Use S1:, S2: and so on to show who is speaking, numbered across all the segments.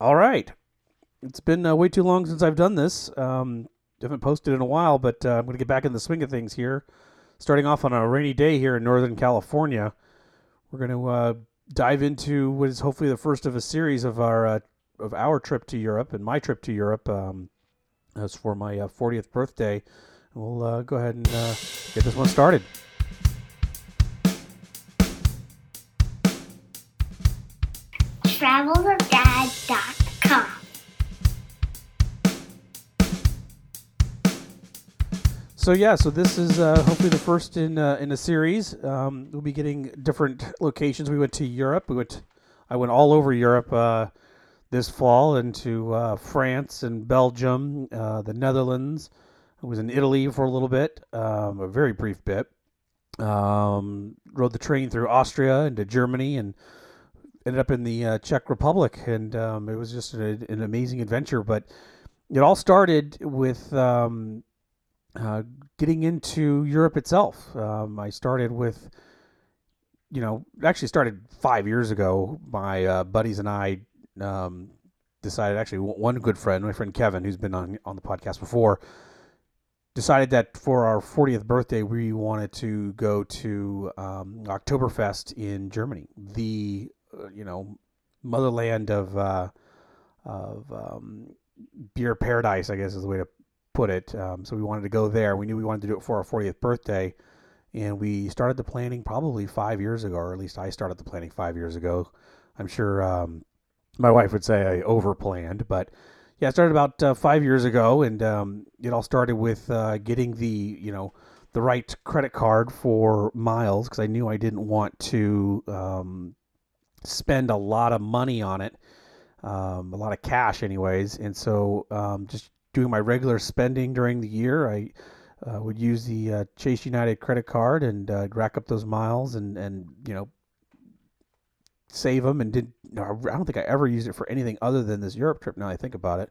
S1: All right. It's been uh, way too long since I've done this. Um, haven't posted in a while, but uh, I'm going to get back in the swing of things here. Starting off on a rainy day here in Northern California, we're going to uh, dive into what is hopefully the first of a series of our uh, of our trip to Europe and my trip to Europe. Um, as for my 40th uh, birthday, we'll uh, go ahead and get this one started.
S2: travelwithdad.com.
S1: So yeah, so this is uh, hopefully the first in uh, in a series. Um, we'll be getting different locations. We went to Europe. We went. I went all over Europe uh, this fall into uh, France and Belgium, uh, the Netherlands. I was in Italy for a little bit, um, a very brief bit. Um, rode the train through Austria into Germany and ended up in the uh, Czech Republic, and um, it was just an, an, amazing adventure. But it all started with um, uh, getting into Europe itself. Um, I started with, you know, actually started five years ago. My uh, buddies and I um, decided, actually, one good friend, my friend Kevin, who's been on on the podcast before. Decided that for our 40th birthday, we wanted to go to um, Oktoberfest in Germany, the uh, you know, motherland of uh, of um, beer paradise, I guess is the way to put it. Um, so we wanted to go there. We knew we wanted to do it for our 40th birthday, and we started the planning probably five years ago, or at least I started the planning five years ago. I'm sure um, my wife would say I over planned, but yeah, I started about uh, five years ago, and um, it all started with uh, getting the you know the right credit card for miles because I knew I didn't want to um, spend a lot of money on it, um, a lot of cash, anyways. And so, um, just doing my regular spending during the year, I uh, would use the uh, Chase United credit card and uh, rack up those miles and and you know save them. And did I don't think I ever used it for anything other than this Europe trip. Now I think about it,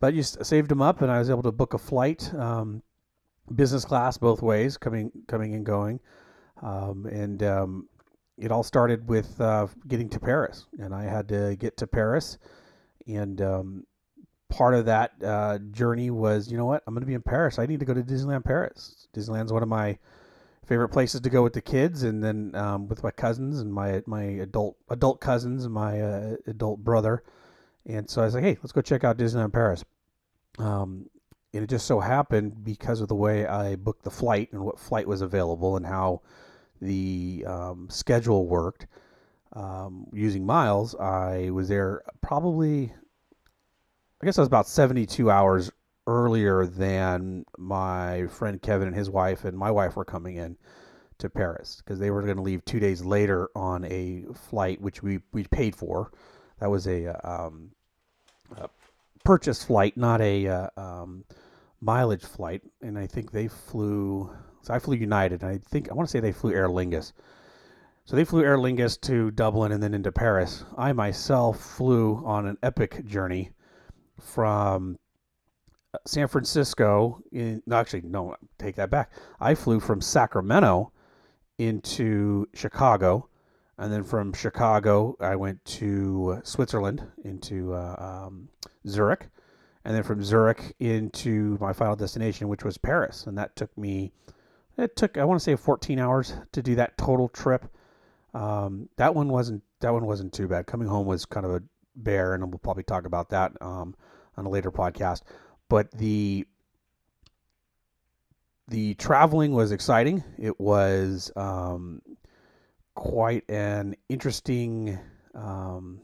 S1: but I just saved them up, and I was able to book a flight, um, business class both ways, coming coming and going. Um, and um, it all started with uh, getting to Paris, and I had to get to Paris, and um, part of that uh, journey was, you know what, I'm going to be in Paris. I need to go to Disneyland Paris. Disneyland's one of my favorite places to go with the kids, and then um, with my cousins and my my adult adult cousins and my uh, adult brother. And so I was like, hey, let's go check out Disneyland Paris. Um, and it just so happened because of the way I booked the flight and what flight was available and how the um, schedule worked um, using miles, I was there probably, I guess I was about 72 hours earlier than my friend Kevin and his wife and my wife were coming in to Paris because they were going to leave two days later on a flight which we, we paid for. That was a, um, a purchase flight, not a uh, um, mileage flight. And I think they flew so I flew United, and I think I want to say they flew Aer Lingus. So they flew Aer Lingus to Dublin and then into Paris. I myself flew on an epic journey from uh, San Francisco. In actually, no, take that back. I flew from Sacramento into Chicago, and then from Chicago I went to Switzerland into uh, um, Zurich, and then from Zurich into my final destination, which was Paris, and that took me it took I want to say 14 hours to do that total trip. Um, that one wasn't that one wasn't too bad. Coming home was kind of a bear, and we'll probably talk about that um, on a later podcast. But the the traveling was exciting. It was um, quite an interesting um,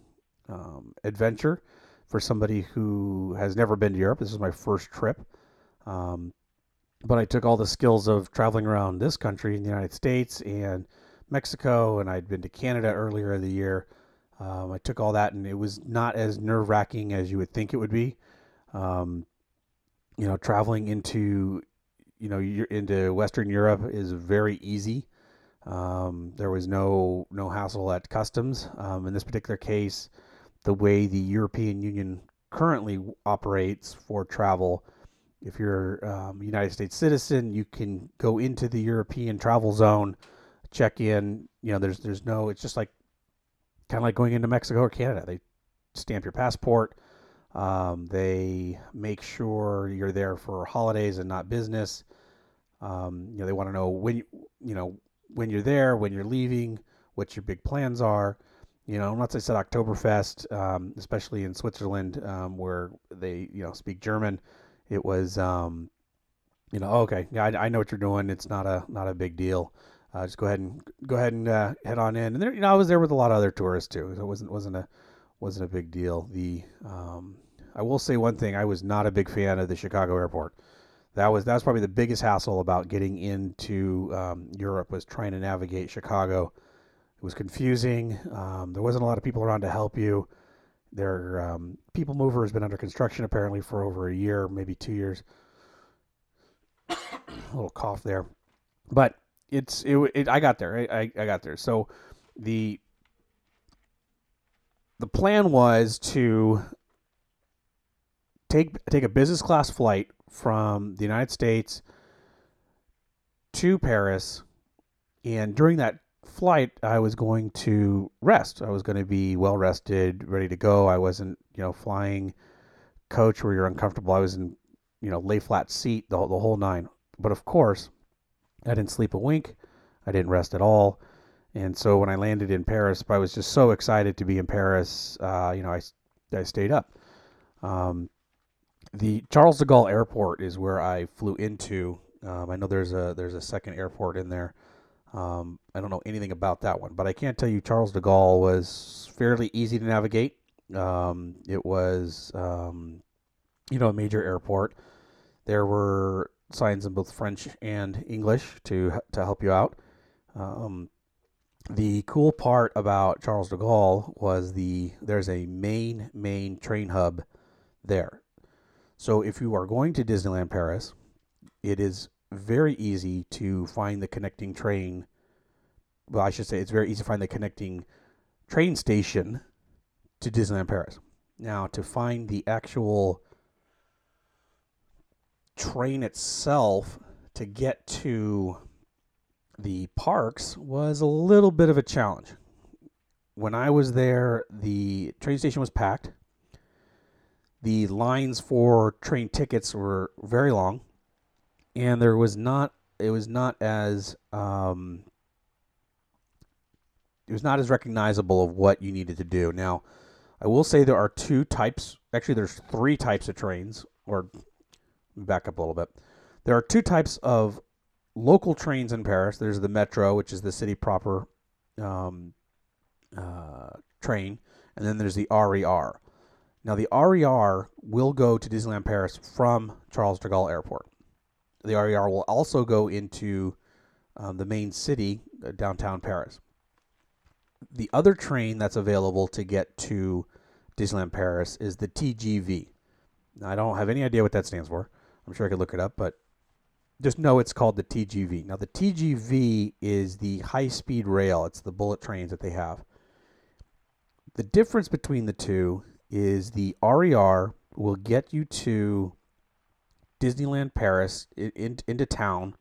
S1: um, adventure for somebody who has never been to Europe. This is my first trip. Um, but I took all the skills of traveling around this country in the United States and Mexico, and I'd been to Canada earlier in the year. Um, I took all that, and it was not as nerve wracking as you would think it would be. Um, you know, traveling into you know into Western Europe is very easy. Um, there was no no hassle at customs. Um, in this particular case, the way the European Union currently operates for travel if you're um, a United States citizen, you can go into the European travel zone, check in. You know, there's there's no. It's just like kind of like going into Mexico or Canada. They stamp your passport. Um, they make sure you're there for holidays and not business. Um, you know, they want to know when you, you know when you're there, when you're leaving, what your big plans are. You know, once I said Oktoberfest, um, especially in Switzerland, um, where they you know speak German, it was um, you know okay, yeah, I, I know what you're doing. It's not a not a big deal. Uh, just go ahead and go ahead and uh, head on in. And there, you know, I was there with a lot of other tourists too, so it wasn't wasn't a wasn't a big deal. The um, I will say one thing: I was not a big fan of the Chicago airport. That was that was probably the biggest hassle about getting into um, Europe was trying to navigate Chicago. It was confusing. Um, there wasn't a lot of people around to help you. Their um, people mover has been under construction apparently for over a year, maybe two years. a little cough there, but it's it. it I got there. I, I got there. So the the plan was to take take a business class flight from the United States to Paris, and during that flight, I was going to rest. I was going to be well rested, ready to go. I wasn't, you know, flying coach where you're uncomfortable. I was in, you know, lay flat seat the the whole nine. But of course, I didn't sleep a wink. I didn't rest at all. And so when I landed in Paris, I was just so excited to be in Paris. Uh, you know, I, I stayed up. Um, the Charles de Gaulle Airport is where I flew into. Um, I know there's a there's a second airport in there. Um, I don't know anything about that one, but I can tell you Charles de Gaulle was fairly easy to navigate. Um, it was, um, you know, a major airport. There were signs in both French and English to to help you out. Um, the cool part about Charles de Gaulle was the there's a main main train hub there. So if you are going to Disneyland Paris, it is very easy to find the connecting train. Well, I should say it's very easy to find the connecting train station to Disneyland Paris. Now, to find the actual train itself to get to the parks was a little bit of a challenge. When I was there, the train station was packed. The lines for train tickets were very long, and there was not. It was not as um, it was not as recognizable of what you needed to do. Now, I will say there are two types. Actually, there's three types of trains. Or back up a little bit. There are two types of local trains in Paris. There's the metro, which is the city proper um, uh, train, and then there's the RER. Now, the RER will go to Disneyland Paris from Charles de Gaulle Airport. The RER will also go into um, the main city, uh, downtown Paris. The other train that's available to get to Disneyland Paris is the TGV. Now, I don't have any idea what that stands for. I'm sure I could look it up, but just know it's called the TGV. Now, the TGV is the high speed rail, it's the bullet trains that they have. The difference between the two is the RER will get you to Disneyland Paris in, in, into town,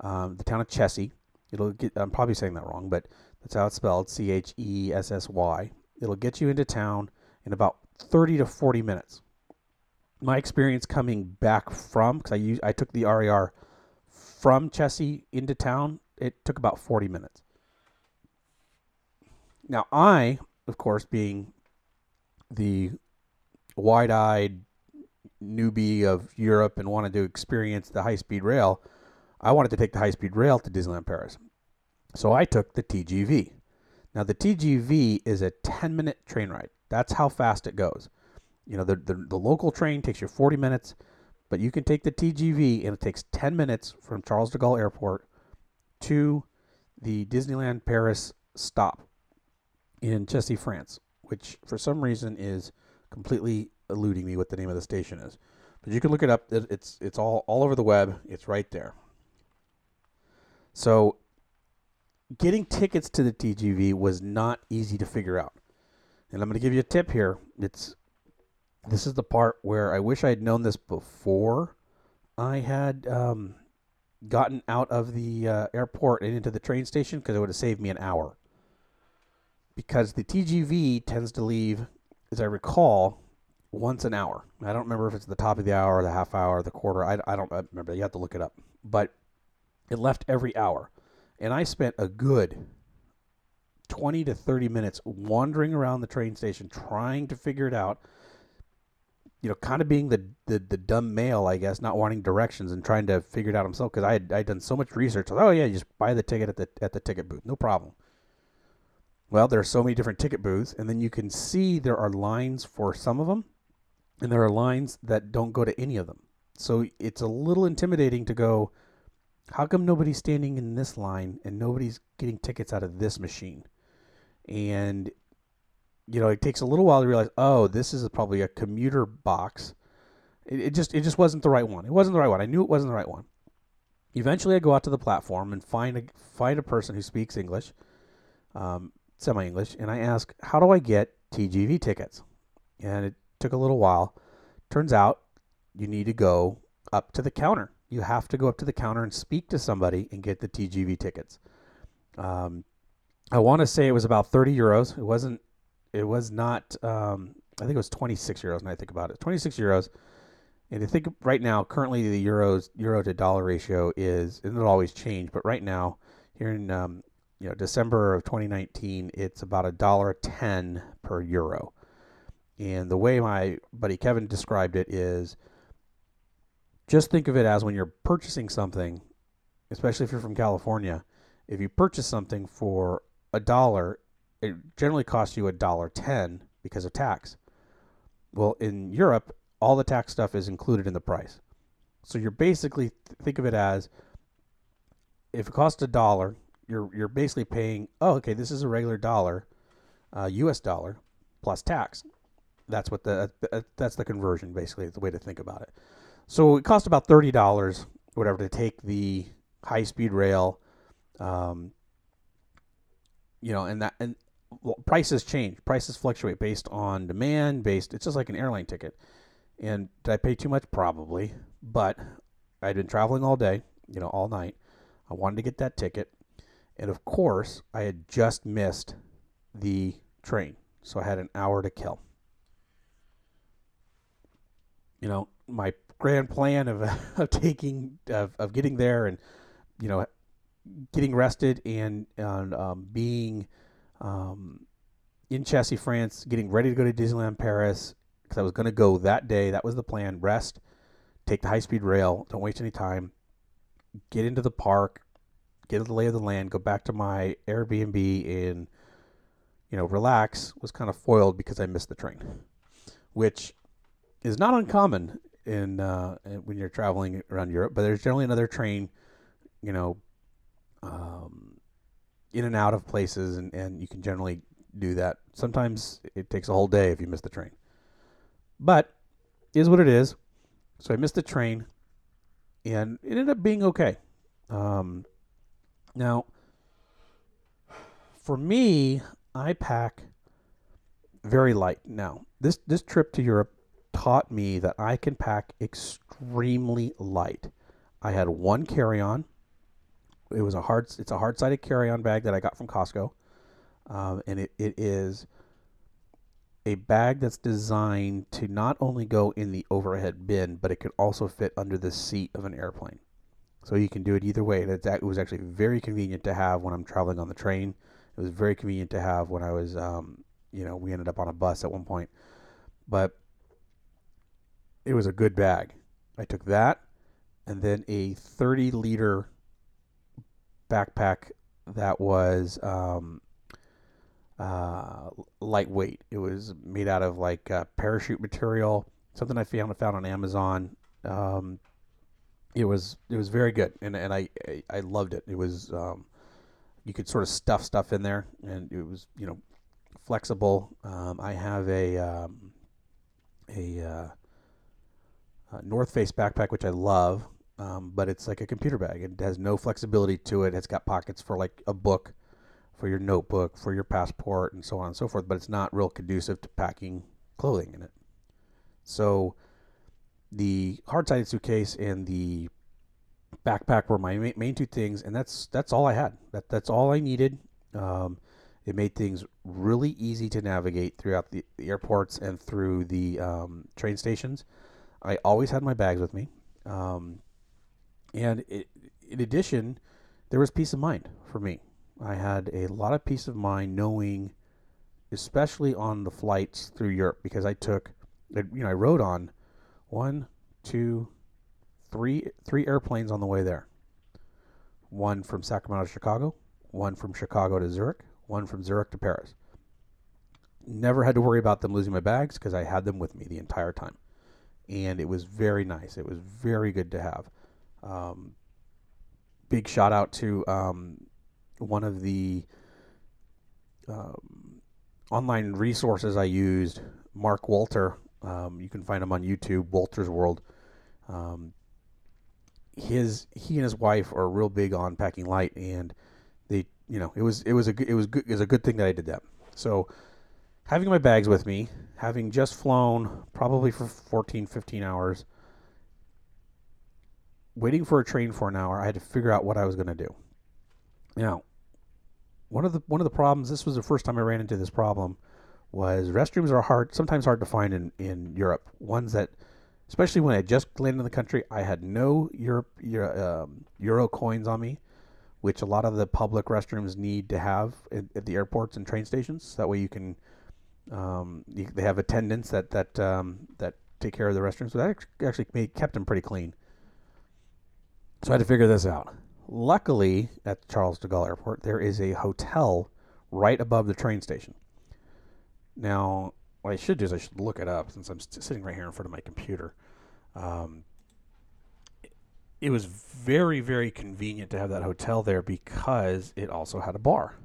S1: um, the town of Chessy. It'll get, I'm probably saying that wrong, but that's how it's spelled C H E S S Y. It'll get you into town in about 30 to 40 minutes. My experience coming back from, because I, I took the RER from Chessy into town, it took about 40 minutes. Now, I, of course, being the wide eyed newbie of Europe and wanted to experience the high speed rail, I wanted to take the high speed rail to Disneyland Paris. So I took the TGV. Now, the TGV is a 10 minute train ride. That's how fast it goes. You know, the, the, the local train takes you 40 minutes. But you can take the TGV, and it takes 10 minutes from Charles de Gaulle Airport to the Disneyland Paris stop in Chessy, France, which for some reason is completely eluding me what the name of the station is. But you can look it up. It's it's all all over the web. It's right there. So getting tickets to the TGV was not easy to figure out. And I'm going to give you a tip here. It's this is the part where I wish I had known this before I had um, gotten out of the uh, airport and into the train station because it would have saved me an hour. Because the TGV tends to leave as I recall, once an hour. I don't remember if it's the top of the hour, the half hour, the quarter. I, I don't remember. You have to look it up. But it left every hour. And I spent a good 20 to 30 minutes wandering around the train station trying to figure it out. You know, kind of being the, the, the dumb male, I guess, not wanting directions and trying to figure it out himself because I had I'd done so much research. oh yeah, you just buy the ticket at the at the ticket booth, no problem. Well, there are so many different ticket booths, and then you can see there are lines for some of them, and there are lines that don't go to any of them. So it's a little intimidating to go, how come nobody's standing in this line and nobody's getting tickets out of this machine? And you know, it takes a little while to realize, oh, this is probably a commuter box. It, it just it just wasn't the right one. It wasn't the right one. I knew it wasn't the right one. Eventually, I go out to the platform and find a find a person who speaks English, um, semi English, and I ask, how do I get TGV tickets? And it took a little while. Turns out you need to go up to the counter. You have to go up to the counter and speak to somebody and get the TGV tickets. Um, I want to say it was about 30 euros. It wasn't. It was not. Um, I think it was 26 euros. And I think about it, 26 euros. And I think right now, currently the euros euro to dollar ratio is, and it'll always change, but right now, here in um, you know December of 2019, it's about a dollar ten per euro. And the way my buddy Kevin described it is just think of it as when you're purchasing something, especially if you're from California, if you purchase something for a dollar, it generally costs you a dollar ten because of tax. Well, in Europe, all the tax stuff is included in the price. So you're basically think of it as if it costs a dollar, you're you're basically paying. Oh, okay, this is a regular dollar, uh, U.S. dollar plus tax. That's what the uh, that's the conversion basically. The way to think about it. So it costs about thirty dollars, whatever, to take the high speed rail. Um, you know, and that and prices change. Prices fluctuate based on demand. Based, it's just like an airline ticket. And did I pay too much? Probably, but I'd been traveling all day, you know, all night. I wanted to get that ticket, and of course, I had just missed the train, so I had an hour to kill you know, my grand plan of, of taking of, of getting there and you know getting rested and and um, being um, in Chessy, France, getting ready to go to Disneyland Paris because I was going to go that day. That was the plan. Rest, take the high speed rail. Don't waste any time. Get into the park, get to the lay of the land, go back to my Airbnb and you know relax. Was kind of foiled because I missed the train, which is not uncommon in uh, when you're traveling around Europe. But there's generally another train, you know, um, in and out of places, and, and you can generally do that. Sometimes it takes a whole day if you miss the train. But is what it is. So I missed the train, and it ended up being okay. Um, now, for me, I pack very light. Now, this this trip to Europe taught me that I can pack extremely light. I had one carry-on. It was a hard. It's a hard-sided carry-on bag that I got from Costco, um, and it, it is a bag that's designed to not only go in the overhead bin, but it could also fit under the seat of an airplane. So you can do it either way. It was actually very convenient to have when I'm traveling on the train. It was very convenient to have when I was, um, you know, we ended up on a bus at one point. But it was a good bag. I took that and then a 30 liter backpack that was um, uh, lightweight. It was made out of like uh, parachute material, something I found found on Amazon. Um, it was it was very good, and and I I, I loved it. It was um, you could sort of stuff stuff in there, and it was you know flexible. Um, I have a um, a uh, North Face backpack, which I love, um, but it's like a computer bag. It has no flexibility to it. It's got pockets for like a book, for your notebook, for your passport, and so on and so forth. But it's not real conducive to packing clothing in it. So the hard-sided suitcase and the backpack were my main, two things, and that's that's all I had. That that's all I needed. Um, It made things really easy to navigate throughout the, the airports and through the um, train stations. I always had my bags with me. Um, and it, in addition, there was peace of mind for me. I had a lot of peace of mind knowing, especially on the flights through Europe, because I took, you know, I rode on one, two, three, three airplanes on the way there. One from Sacramento to Chicago, one from Chicago to Zurich, one from Zurich to Paris. Never had to worry about them losing my bags because I had them with me the entire time. And it was very nice. It was very good to have. Um, big shout out to um, one of the um, online resources I used, Mark Walter. Um, you can find him on YouTube, Wolters World. Um, his he and his wife are real big on packing light, and they you know it was it was a it was good it was a good thing that I did that. So having my bags with me, having just flown probably for 14, 15 hours, waiting for a train for an hour, I had to figure out what I was going to do. Now, one of the one of the problems. This was the first time I ran into this problem. Was restrooms are hard, sometimes hard to find in in Europe. Ones that, especially when I just landed in the country, I had no Europe Euro, um, Euro coins on me, which a lot of the public restrooms need to have at, at the airports and train stations. That way you can, um, you, they have attendants that that um, that take care of the restrooms. So that actually made, kept them pretty clean. So I had to figure this out. Luckily, at Charles de Gaulle Airport, there is a hotel right above the train station. Now, what I should do is I should look it up since I'm sitting right here in front of my computer. Um, it was very, very convenient to have that hotel there because it also had a bar.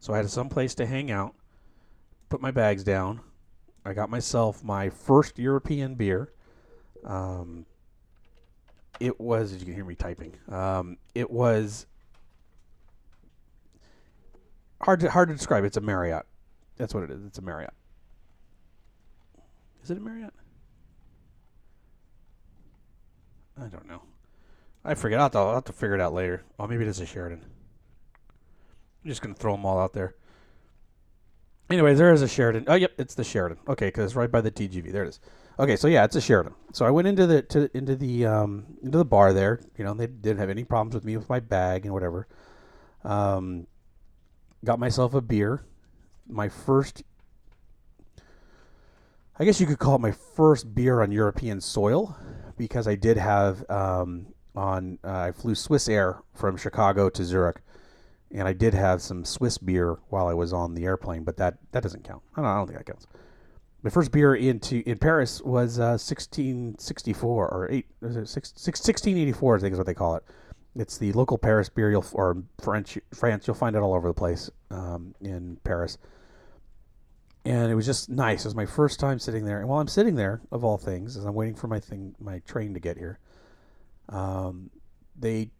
S1: So I had some place to hang out, put my bags down. I got myself my first European beer. Um, it was, as you can hear me typing, um, it was hard to hard to describe. It's a Marriott. That's what it is. It's a Marriott. Is it a Marriott? I don't know. I forget. I'll have, to, I'll have to figure it out later. Oh, maybe it is a Sheraton. I'm just gonna throw them all out there. Anyways, there is a Sheraton. Oh, yep, it's the Sheraton. Okay, because it's right by the TGV. There it is. Okay, so yeah, it's a Sheraton. So I went into the to, into the um, into the bar there. You know, they didn't have any problems with me with my bag and whatever. Um, got myself a beer. My first, I guess you could call it my first beer on European soil, because I did have um, on uh, I flew Swiss Air from Chicago to Zurich, and I did have some Swiss beer while I was on the airplane, but that that doesn't count. I don't, I don't think that counts. My first beer into in Paris was uh, 1664 or eight, it six, six, 1684, I think is what they call it. It's the local Paris beer, you'll, or French France. You'll find it all over the place um, in Paris. And it was just nice. It was my first time sitting there. And while I'm sitting there, of all things, as I'm waiting for my thing, my train to get here, um, they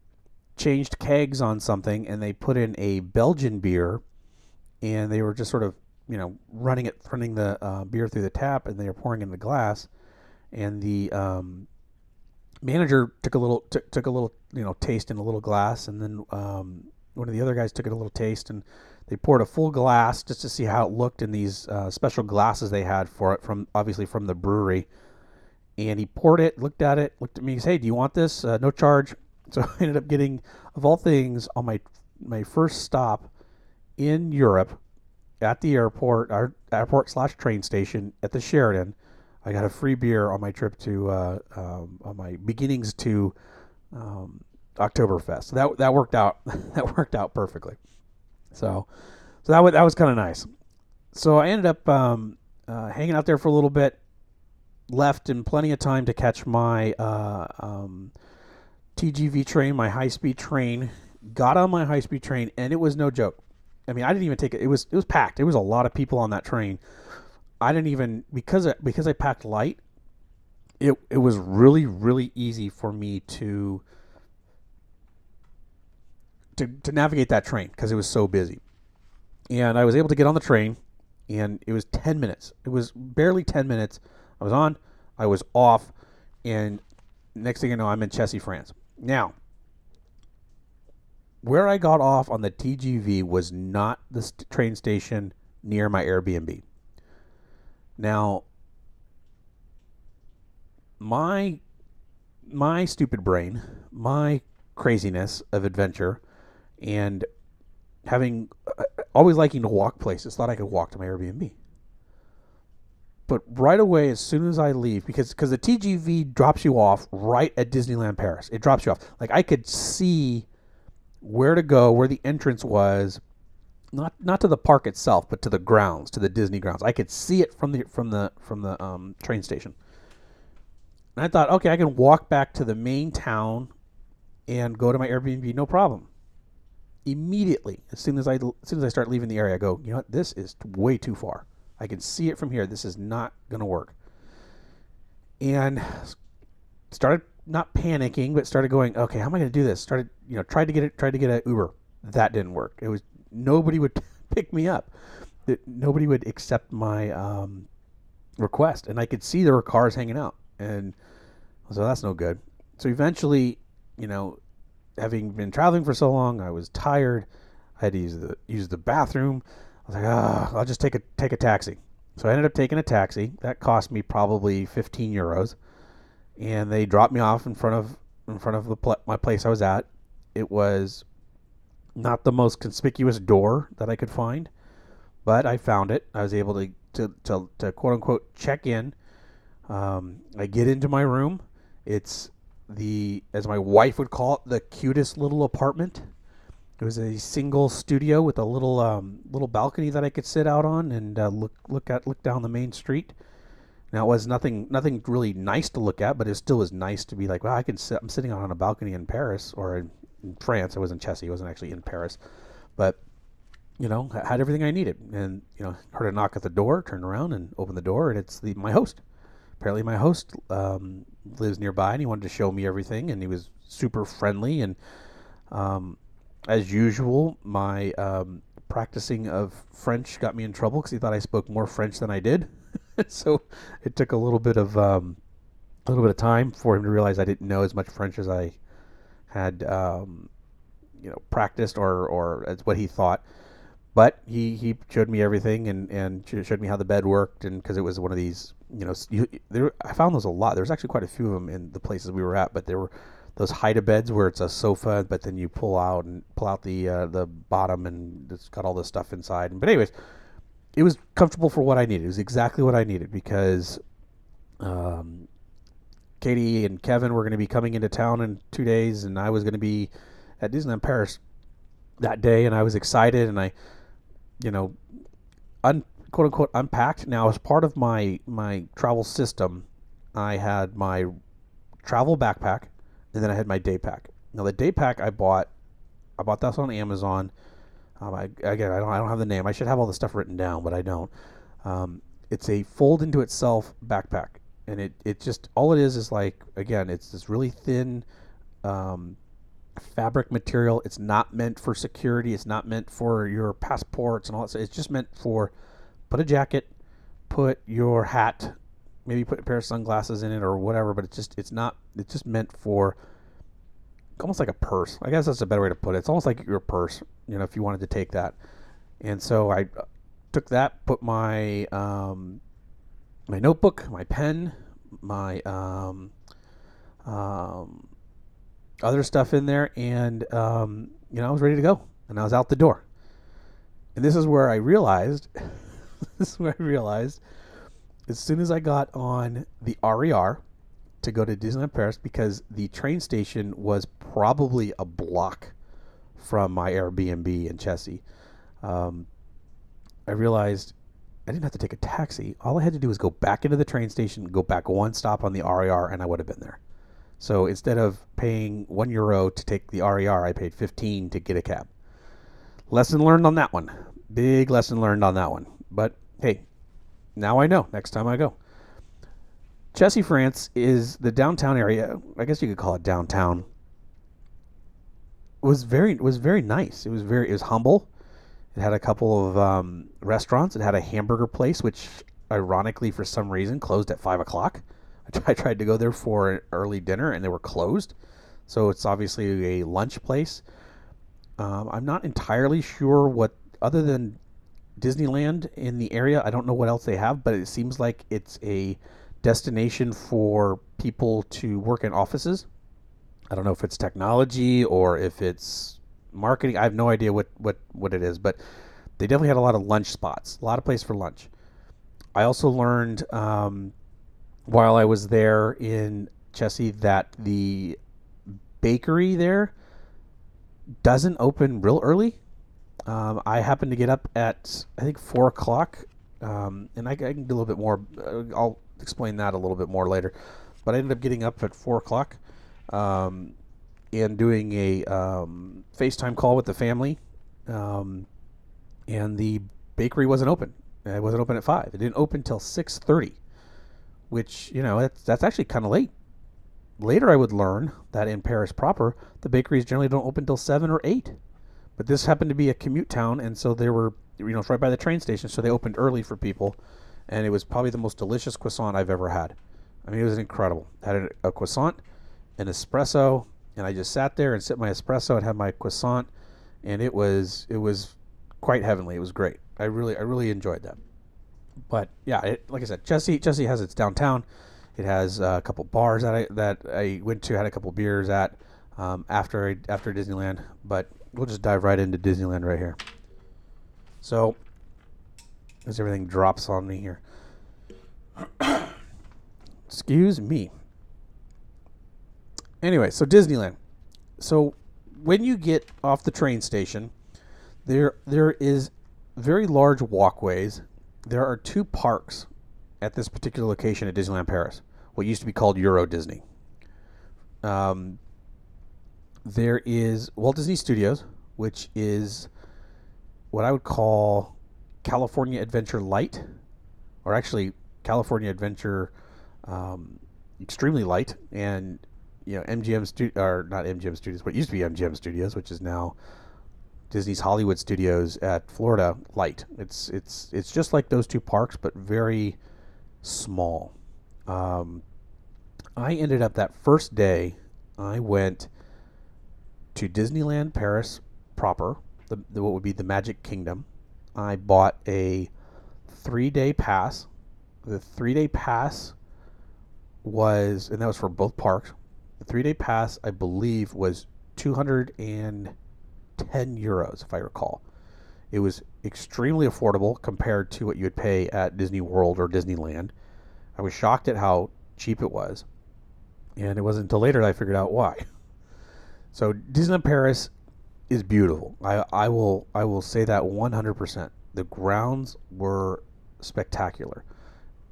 S1: changed kegs on something and they put in a Belgian beer, and they were just sort of you know running it running the uh, beer through the tap and they were pouring in the glass. And the um, manager took a little took, took a little you know taste in a little glass and then um, one of the other guys took it a little taste and they poured a full glass just to see how it looked in these uh, special glasses they had for it from obviously from the brewery. And he poured it looked at it looked at me and said hey do you want this? Uh, no charge so i ended up getting of all things on my my first stop in europe at the airport, our airport slash train station at the Sheraton. I got a free beer on my trip to uh, um, on my beginnings to um, Oktoberfest. So that that worked out. that worked out perfectly. So so that was that was kind of nice. So I ended up um, uh, hanging out there for a little bit. Left in plenty of time to catch my uh, um, TGV train, my high speed train. Got on my high speed train, and it was no joke. I mean, I didn't even take it. It was it was packed. It was a lot of people on that train. I didn't even because I, because I packed light. It it was really really easy for me to to to navigate that train because it was so busy. And I was able to get on the train, and it was ten minutes. It was barely ten minutes. I was on, I was off, and next thing you know, I'm in Chessy, France. Now, where I got off on the TGV was not the st- train station near my Airbnb. Now, my my stupid brain, my craziness of adventure, and having uh, always liking to walk places, thought I could walk to my Airbnb. But right away, as soon as I leave, because because the TGV drops you off right at Disneyland Paris, it drops you off. Like I could see where to go, where the entrance was, not not to the park itself, but to the grounds, to the Disney grounds. I could see it from the from the from the um, train station. And I thought, okay, I can walk back to the main town and go to my Airbnb, no problem. Immediately, as soon as I as soon as I start leaving the area, I go, you know what, this is way too far. I can see it from here. This is not going to work. And started not panicking, but started going, okay, how am I going to do this? Started, you know, tried to get it, tried to get an Uber. That didn't work. It was nobody would pick me up. Nobody would accept my um, request, and I could see there were cars hanging out, and so that's no good. So eventually, you know, having been traveling for so long, I was tired. I had to use the use the bathroom. I was like, ah, I'll just take a take a taxi. So I ended up taking a taxi. That cost me probably 15 euros, and they dropped me off in front of in front of the pl- my place I was at. It was not the most conspicuous door that I could find, but I found it. I was able to to to, to quote unquote check in. Um, I get into my room. It's the, as my wife would call it, the cutest little apartment. It was a single studio with a little um, little balcony that I could sit out on and uh, look look at look down the main street. Now it was nothing nothing really nice to look at, but it still was nice to be like, wow, I can sit. I'm sitting on a balcony in Paris or in, in France. I was in Chessy. I wasn't actually in Paris, but you know, I had everything I needed. And you know, heard a knock at the door, turned around and opened the door, and it's the my host apparently my host um, lives nearby and he wanted to show me everything and he was super friendly and um, as usual my um, practicing of french got me in trouble because he thought i spoke more french than i did. So it took a little bit of um, a little bit of time for him to realize i didn't know as much french as i had um, you know practiced or or as what he thought. But he, he showed me everything and, and showed me how the bed worked and because it was one of these you know you, there I found those a lot. There was actually quite a few of them in the places we were at but there were those hide beds where it's a sofa but then you pull out and pull out the uh, the bottom and it's got all this stuff inside but anyways it was comfortable for what I needed it was exactly what I needed because um, Katie and Kevin were going to be coming into town in two days and I was going to be at Disneyland Paris that day and I was excited and I you know, un, quote unquote unpacked. Now, as part of my my travel system, I had my travel backpack, and then I had my day pack. Now, the day pack I bought, I bought that on Amazon. Um, I, again, I don't I don't have the name. I should have all the stuff written down, but I don't. Um, it's a fold into itself backpack, and it it just all it is is like again, it's this really thin. Um, fabric material. It's not meant for security. It's not meant for your passports and all that. Stuff. It's just meant for put a jacket, put your hat, maybe put a pair of sunglasses in it or whatever. But it's just it's not. It's just meant for almost like a purse. I guess that's a better way to put it. It's almost like your purse. You know, if you wanted to take that. And so I took that, put my um, my notebook, my pen, my um, um, other stuff in there, and um, you know I was ready to go, and I was out the door. And this is where I realized, this is where I realized, as soon as I got on the RER to go to Disneyland Paris, because the train station was probably a block from my Airbnb in Chessy, um, I realized I didn't have to take a taxi. All I had to do was go back into the train station, go back one stop on the RER, and I would have been there. So instead of paying one euro to take the RER, I paid 15 to get a cab. Lesson learned on that one. Big lesson learned on that one. But hey, now I know next time I go. Chessy, France is the downtown area. I guess you could call it downtown. It was very it was very nice. It was very it was humble. It had a couple of um, restaurants. It had a hamburger place, which ironically for some reason closed at five o'clock. I tried to go there for an early dinner and they were closed. So it's obviously a lunch place. Um, I'm not entirely sure what, other than Disneyland in the area, I don't know what else they have, but it seems like it's a destination for people to work in offices. I don't know if it's technology or if it's marketing. I have no idea what, what, what it is, but they definitely had a lot of lunch spots, a lot of place for lunch. I also learned um, while I was there in Chessy that the bakery there doesn't open real early. Um, I happened to get up at I think four o'clock, um, and I, I, can do a little bit more. Uh, I'll explain that a little bit more later. But I ended up getting up at four o'clock um, and doing a um, FaceTime call with the family, um, and the bakery wasn't open. It wasn't open at five. It didn't open till six thirty, which you know that's that's actually kind of late. Later, I would learn that in Paris proper, the bakeries generally don't open till seven or eight. But this happened to be a commute town, and so they were, you know, it's right by the train station, so they opened early for people, and it was probably the most delicious croissant I've ever had. I mean, it was incredible. I had a, croissant, an espresso, and I just sat there and sipped my espresso and had my croissant, and it was it was quite heavenly. It was great. I really I really enjoyed that. But yeah, it, like I said, Chessy Chessy has its downtown. It has uh, a couple bars that I that I went to, had a couple beers at um, after after Disneyland. But we'll just dive right into Disneyland right here. So, as everything drops on me here. Excuse me. Anyway, so Disneyland. So when you get off the train station, there there is very large walkways. There are two parks at this particular location at Disneyland Paris what used to be called Euro Disney. Um, there is Walt Disney Studios, which is what I would call California Adventure Light, or actually California Adventure um, Extremely Light, and you know MGM Stu- or not MGM Studios, what used to be MGM Studios, which is now Disney's Hollywood Studios at Florida Light. It's it's it's just like those two parks, but very small. Um, I ended up that first day, I went to Disneyland Paris proper, the, the, what would be the Magic Kingdom. I bought a three day pass. The three day pass was, and that was for both parks. The three day pass, I believe, was 210 euros, if I recall. It was extremely affordable compared to what you would pay at Disney World or Disneyland. I was shocked at how cheap it was and it wasn't until later that I figured out why. So Disneyland Paris is beautiful. I, I will I will say that 100%. The grounds were spectacular.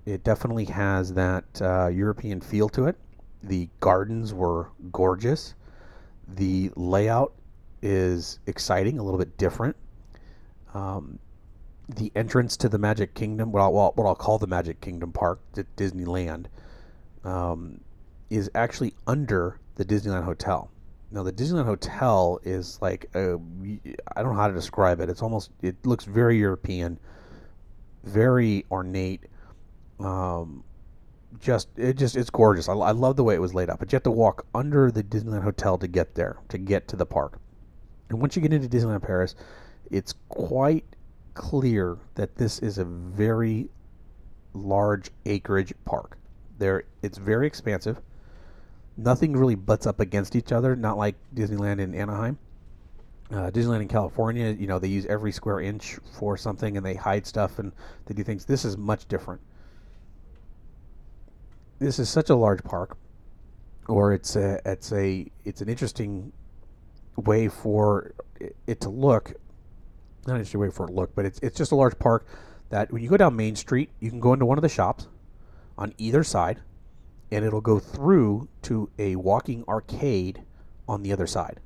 S1: It definitely has that uh, European feel to it. The gardens were gorgeous. The layout is exciting, a little bit different. Um, the entrance to the Magic Kingdom, what I'll, what I'll call the Magic Kingdom Park, Disneyland, um, is actually under the Disneyland Hotel. Now the Disneyland Hotel is like I don't know how to describe it. It's almost it looks very European, very ornate. Um, just it just it's gorgeous. I, I love the way it was laid out. But you have to walk under the Disneyland Hotel to get there to get to the park. And once you get into Disneyland Paris, it's quite clear that this is a very large acreage park. There, it's very expansive nothing really butts up against each other. Not like Disneyland in Anaheim. Uh, Disneyland in California, you know, they use every square inch for something and they hide stuff and they do things. This is much different. This is such a large park, or it's a it's a it's an interesting way for it to look. Not an interesting way for it to look, but it's it's just a large park that when you go down Main Street, you can go into one of the shops on either side and it'll go through to a walking arcade on the other side.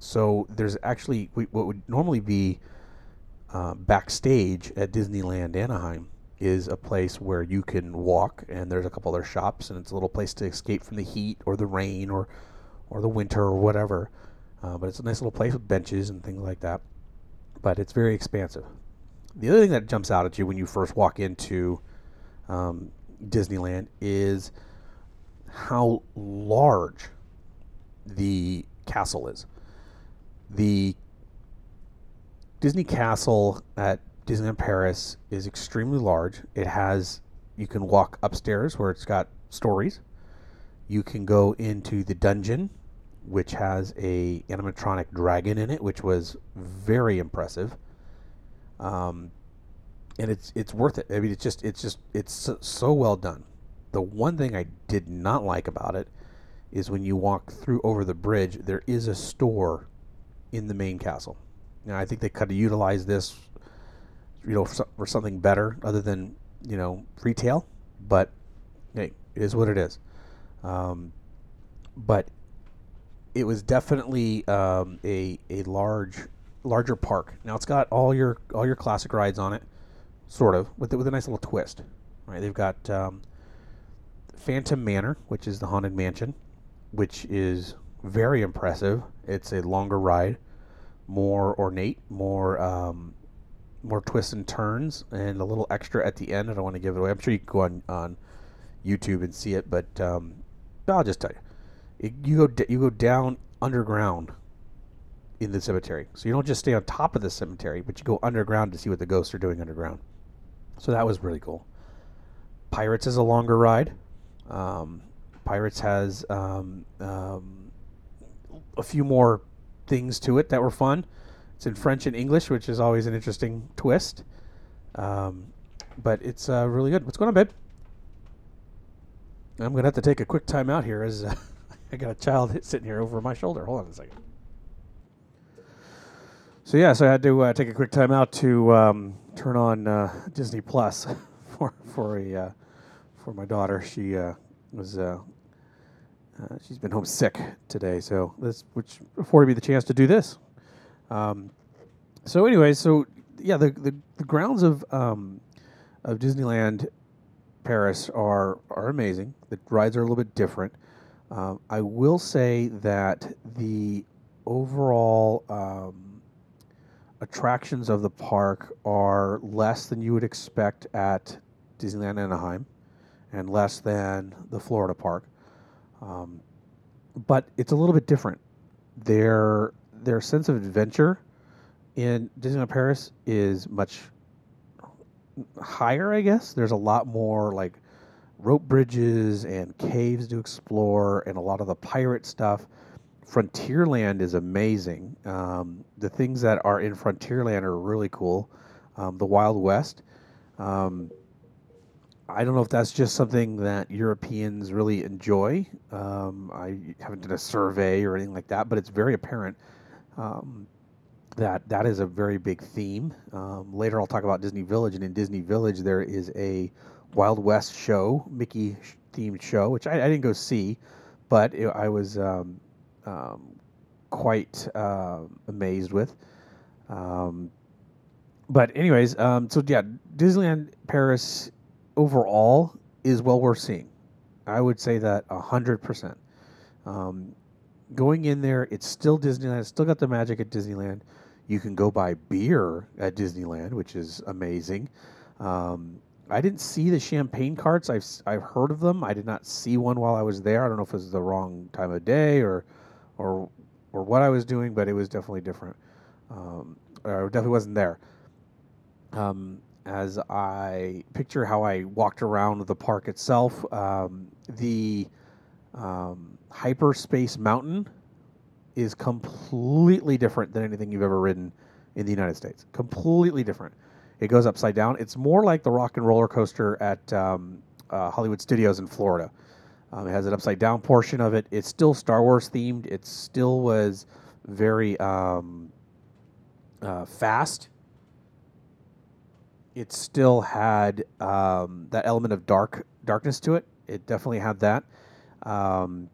S1: So there's actually what would normally be uh, backstage at Disneyland Anaheim is a place where you can walk, and there's a couple other shops, and it's a little place to escape from the heat or the rain or or the winter or whatever. Uh, but it's a nice little place with benches and things like that. But it's very expansive. The other thing that jumps out at you when you first walk into um, Disneyland is how large the castle is. The Disney Castle at Disneyland Paris is extremely large. It has you can walk upstairs where it's got stories. You can go into the dungeon, which has a animatronic dragon in it, which was very impressive. Um, and it's it's worth it. I mean, it's just it's just it's so, so well done. The one thing I did not like about it is when you walk through over the bridge, there is a store in the main castle. Now, I think they could have utilized this, you know, for, for something better other than you know retail. But hey, it is what it is. Um, but it was definitely um, a a large larger park. Now it's got all your all your classic rides on it, sort of, with with a nice little twist. Right, they've got um, Phantom Manor, which is the haunted mansion, which is very impressive. It's a longer ride, more ornate, more um, more twists and turns, and a little extra at the end. I don't want to give it away. I'm sure you can go on on YouTube and see it, but um, I'll just tell you, it, you go d- you go down underground in the cemetery, so you don't just stay on top of the cemetery, but you go underground to see what the ghosts are doing underground. So that was really cool. Pirates is a longer ride. Um, Pirates has um, um, a few more things to it that were fun. It's in French and English, which is always an interesting twist. Um, but it's uh, really good. What's going on, babe? I'm gonna have to take a quick time out here as uh, I got a child sitting here over my shoulder. Hold on a second. So yeah, so I had to uh, take a quick time out to um, turn on uh, Disney Plus for for a uh, for my daughter. She uh, was uh, uh, she's been home sick today, so this which afforded me the chance to do this. Um, so anyway, so yeah, the the, the grounds of um, of Disneyland Paris are are amazing. The rides are a little bit different. Um, I will say that the overall um, attractions of the park are less than you would expect at Disneyland Anaheim, and less than the Florida park. Um, but it's a little bit different. Their their sense of adventure in Disneyland Paris is much higher, I guess. There's a lot more like rope bridges and caves to explore, and a lot of the pirate stuff. Frontierland is amazing. Um, the things that are in Frontierland are really cool. Um, the Wild West. Um, I don't know if that's just something that Europeans really enjoy. Um, I haven't done a survey or anything like that, but it's very apparent um, that that is a very big theme. Um, later, I'll talk about Disney Village, and in Disney Village, there is a Wild West show, Mickey themed show, which I, I didn't go see, but it, I was um, um, quite uh, amazed with. Um, but anyways, so yeah, Disneyland Paris overall is well worth seeing. I would say that hundred percent. Um, going in there, it's still Disneyland. It's still got the magic at Disneyland. You can go buy beer at Disneyland, which is amazing. Um, I didn't see the champagne carts. I've I've heard of them. I did not see one while I was there. I don't know if it was the wrong time of day or or or what I was doing, but it was definitely different. Um, definitely wasn't there. Um, as I picture how I walked around the park itself. Um, the um, hyperspace mountain is completely different than anything you've ever ridden in the United States. Completely different. It goes upside down. It's more like the rock and roller coaster at um, uh, Hollywood Studios in Florida. Um, it has an upside down portion of it. It's still Star Wars themed. It still was very um, uh, fast it still had um, that element of dark darkness to it. It definitely had that, um,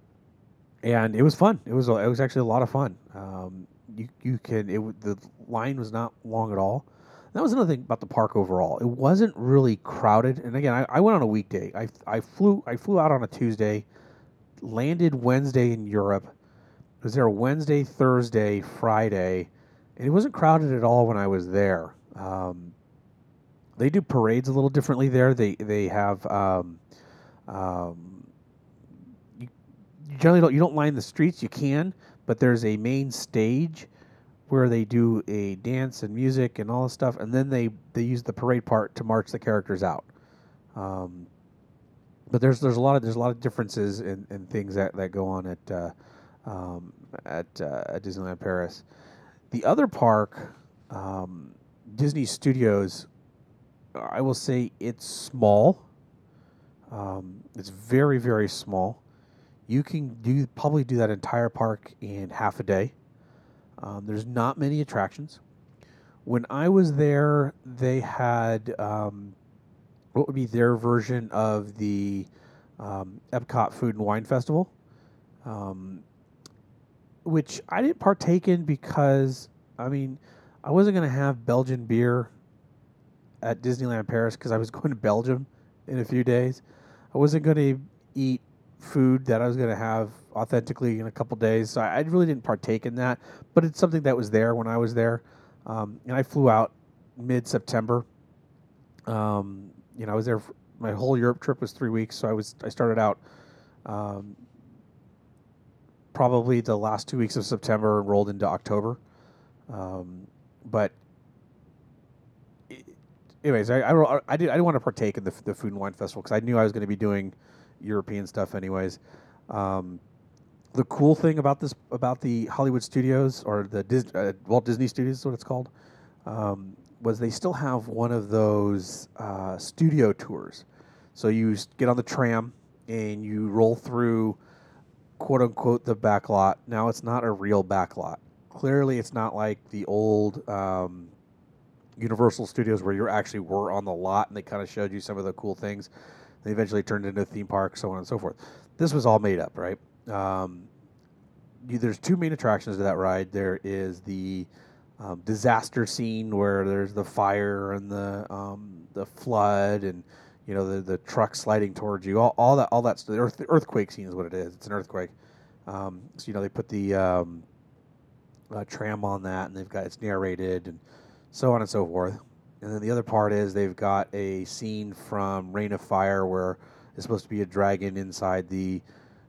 S1: and it was fun. It was it was actually a lot of fun. Um, you you can it the line was not long at all. that was another thing about the park overall. It wasn't really crowded. And again, I, I went on a weekday. I I flew I flew out on a Tuesday, landed Wednesday in Europe. Was there a Wednesday, Thursday, Friday, and it wasn't crowded at all when I was there. Um, they do parades a little differently there. They they have um, um, you, generally don't you don't line the streets. You can, but there's a main stage where they do a dance and music and all this stuff, and then they they use the parade part to march the characters out. Um, but there's there's a lot of there's a lot of differences in, in things that, that go on at uh, um, at, uh, at Disneyland Paris. The other park, um, Disney Studios, I will say it's small. Um, it's very very small. You can do probably do that entire park in half a day. Um, there's not many attractions. When I was there, they had um, what would be their version of the um, Epcot Food and Wine Festival, um, which I didn't partake in because, I mean, I wasn't going to have Belgian beer at Disneyland Paris because I was going to Belgium in a few days. I wasn't going to eat food that I was going to have authentically in a couple days. So I, I, really didn't partake in that, but it's something that was there when I was there. Um, and I flew out mid September. Um, you know, I was there. my whole Europe trip was three weeks, so I was I started out um, probably the last two weeks of September and rolled into October. Um, but anyways, I, I, I, did I didn't want to partake in the, the food and wine festival because I knew I was going to be doing European stuff anyways. Um, the cool thing about this about the Hollywood Studios or the Dis, uh, Walt Disney Studios, is what it's called, um, was they still have one of those uh, studio tours. So you get on the tram and you roll through, quote unquote, the back lot. Now it's not a real back lot. Clearly, it's not like the old um, Universal Studios where you actually were on the lot and they kind of showed you some of the cool things. They eventually turned into a theme park, so on and so forth. This was all made up, right? Um, you, there's two main attractions to that ride. There is the um, disaster scene where there's the fire and the um, the flood and you know the the truck sliding towards you. All, all that all that's the earth, earthquake scene is what it is. It's an earthquake. Um, so you know they put the um, uh, tram on that and they've got it's narrated and so on and so forth. And then the other part is they've got a scene from Reign of Fire where it's supposed to be a dragon inside the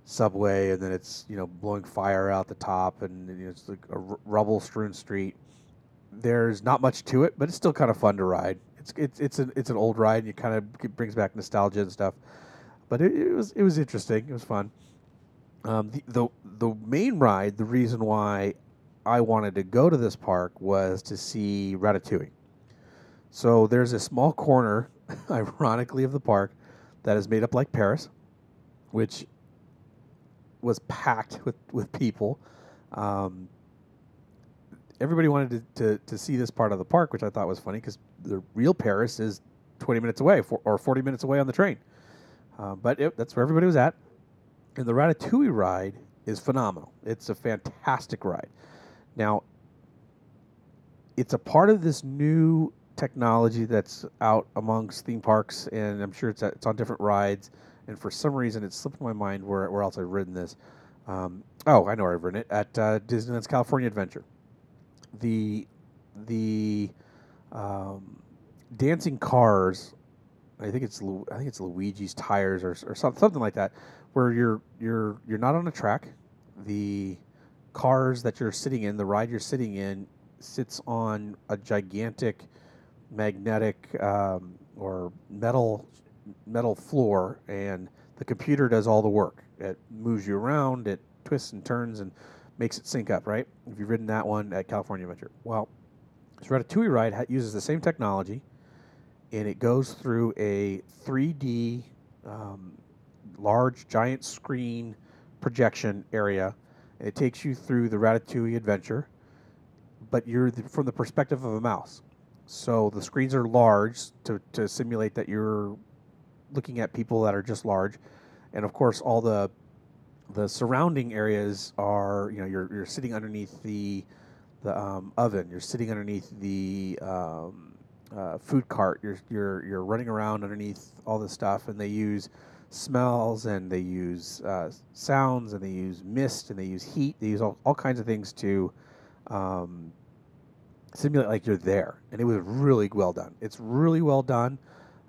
S1: subway, and then it's you know blowing fire out the top, and you know, it's like a r- rubble-strewn street. There's not much to it, but it's still kind of fun to ride. It's it's it's an it's an old ride, and it kind of brings back nostalgia and stuff. But it, it was it was interesting. It was fun. Um, the, the the main ride, the reason why I wanted to go to this park was to see Ratatouille. So there's a small corner, ironically, of the park that is made up like Paris, which was packed with, with people. Um, everybody wanted to, to, to, see this part of the park, which I thought was funny because the real Paris is 20 minutes away for, or 40 minutes away on the train. Uh, but it, that's where everybody was at. And the Ratatouille ride is phenomenal. It's a fantastic ride. Now, it's a part of this new technology that's out amongst theme parks, and I'm sure it's at, it's on different rides. And for some reason, it's slipped my mind where where else I've ridden this. Um, oh, I know I've ridden it at uh, Disneyland's California Adventure. The the um, dancing cars. I think it's I think it's Luigi's tires or, or something like that, where you're you're you're not on a track. The cars that you're sitting in, the ride you're sitting in, sits on a gigantic magnetic um, or metal metal floor, and the computer does all the work. It moves you around, it twists and turns, and makes it sync up. Right? If you've ridden that one at California Adventure, well, this Ratatouille ride uses the same technology, and it goes through a 3D um, large giant screen projection area. It takes you through the Ratatouille adventure, but you're the, from the perspective of a mouse. So the screens are large to, to simulate that you're looking at people that are just large, and of course all the the surrounding areas are you know you're you're sitting underneath the the um, oven, you're sitting underneath the um, uh, food cart, you're you're you're running around underneath all this stuff, and they use smells and they use uh, sounds and they use mist and they use heat. They use all, all kinds of things to um, simulate like you're there, and it was really well done. It's really well done.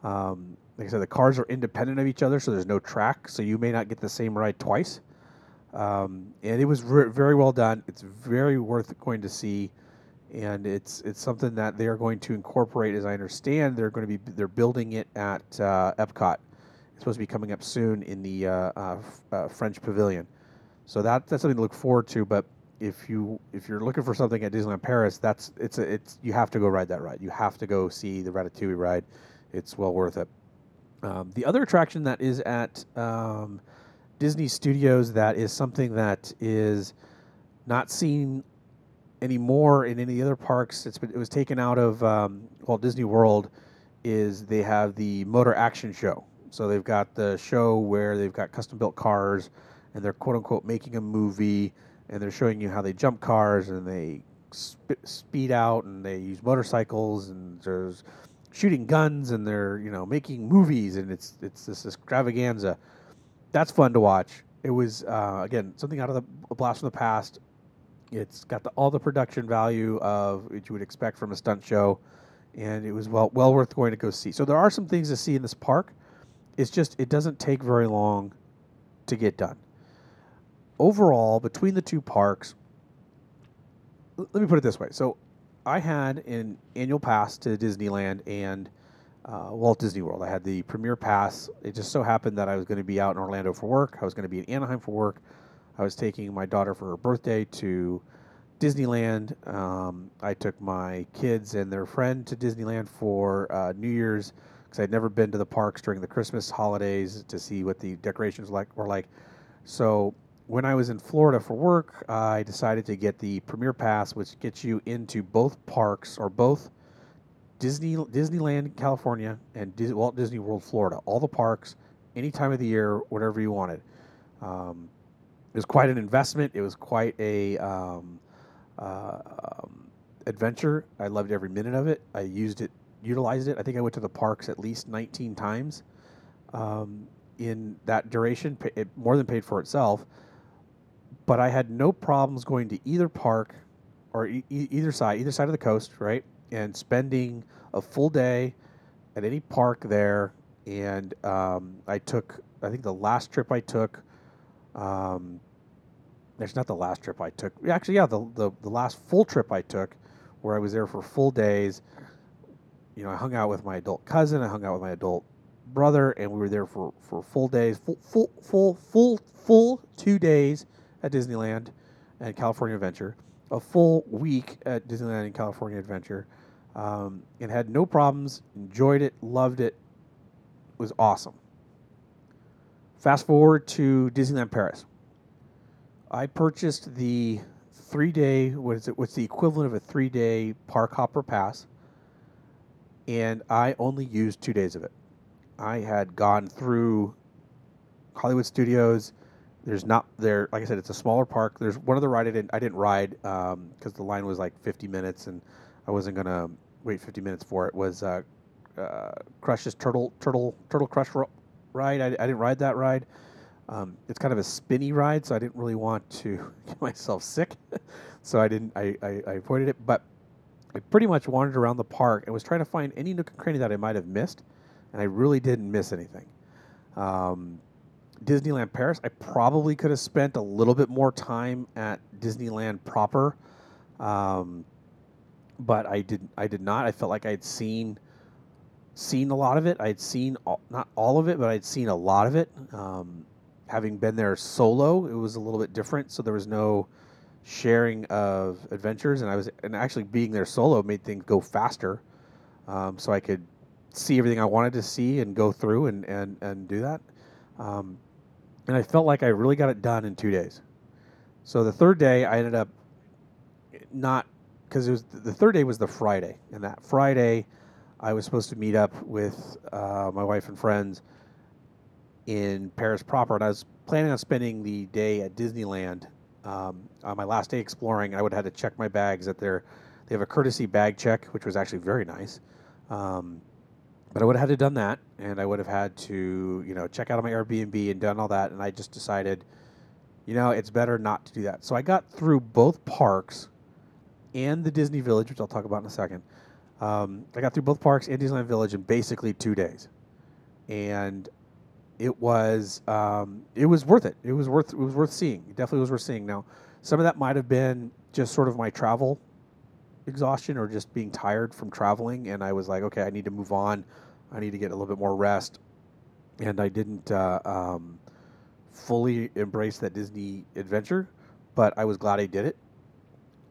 S1: Um, like I said, the cars are independent of each other, so there's no track, so you may not get the same ride twice. Um, and it was re- very well done. It's very worth going to see. and it's it's something that they are going to incorporate. As I understand, they're going to be they're building it at uh, Epcot. It's supposed to be coming up soon in the uh, uh, uh, French Pavilion. So that that's something to look forward to. But if you if you're looking for something at Disneyland Paris, that's it's a, it's you have to go ride that ride. You have to go see the Ratatouille ride. It's well worth it. Um, the other attraction that is at um, Disney Studios that is something that is not seen anymore in any other parks. It's been, it was taken out of um, Walt Disney World. Is they have the Motor Action Show. So they've got the show where they've got custom built cars, and they're quote unquote making a movie, and they're showing you how they jump cars and they sp- speed out and they use motorcycles and there's shooting guns and they're you know making movies and it's it's this extravaganza. That's fun to watch. It was uh, again something out of the blast from the past. It's got the, all the production value of what you would expect from a stunt show, and it was well well worth going to go see. So there are some things to see in this park. It's just it doesn't take very long to get done. Overall, between the two parks, let me put it this way. So I had an annual pass to Disneyland and uh, Walt Disney World. I had the premier pass. It just so happened that I was going to be out in Orlando for work. I was going to be in Anaheim for work. I was taking my daughter for her birthday to Disneyland. Um, I took my kids and their friend to Disneyland for uh, New Year's because I'd never been to the parks during the Christmas holidays to see what the decorations like were like. So when I was in Florida for work, I decided to get the Premier Pass, which gets you into both parks or both Disney Disneyland California and Dis- Walt Disney World Florida. All the parks, any time of the year, whatever you wanted. Um, it was quite an investment. It was quite a um, uh, um, adventure. I loved every minute of it. I used it, utilized it. I think I went to the parks at least 19 times um, in that duration. It more than paid for itself. But I had no problems going to either park or e- either side, either side of the coast, right, and spending a full day at any park there. And um, I took, I think the last trip I took. Um, there's not the last trip I took. Actually, yeah, the, the the last full trip I took, where I was there for full days. You know, I hung out with my adult cousin. I hung out with my adult brother, and we were there for for full days, full full full full full two days at Disneyland and California Adventure, a full week at Disneyland and California Adventure, um, and had no problems. Enjoyed it, loved it. Was awesome. Fast forward to Disneyland Paris. I purchased the three day what is it what's the equivalent of a three day park hopper pass and I only used two days of it. I had gone through Hollywood Studios. There's not there like I said, it's a smaller park. There's one of the ride I didn't I didn't ride because the line was like 50 minutes and I wasn't gonna wait 50 minutes for it. Was uh, uh, Crush's Turtle Turtle Turtle Crush ro- ride? I, I didn't ride that ride. Um, it's kind of a spinny ride, so I didn't really want to get myself sick, so I didn't. I, I, I avoided it. But I pretty much wandered around the park and was trying to find any nook and cranny that I might have missed, and I really didn't miss anything. Um, Disneyland Paris, I probably could have spent a little bit more time at Disneyland proper, um, but I did. I did not. I felt like I'd seen seen a lot of it. I'd seen all, not all of it, but I'd seen a lot of it. Um, having been there solo, it was a little bit different. So there was no sharing of adventures, and I was and actually being there solo made things go faster. Um, so I could see everything I wanted to see and go through and and and do that. Um, and I felt like I really got it done in two days. So the third day, I ended up not because it was the third day was the Friday, and that Friday, I was supposed to meet up with uh, my wife and friends in Paris proper, and I was planning on spending the day at Disneyland. Um, on my last day exploring, I would have had to check my bags at their. They have a courtesy bag check, which was actually very nice. Um, but I would have had to done that, and I would have had to, you know, check out my Airbnb and done all that. And I just decided, you know, it's better not to do that. So I got through both parks and the Disney Village, which I'll talk about in a second. Um, I got through both parks and Disneyland Village in basically two days, and it was um, it was worth it. It was worth it was worth seeing. It definitely was worth seeing. Now, some of that might have been just sort of my travel exhaustion or just being tired from traveling, and I was like, okay, I need to move on. I need to get a little bit more rest, and I didn't uh, um, fully embrace that Disney adventure, but I was glad I did it.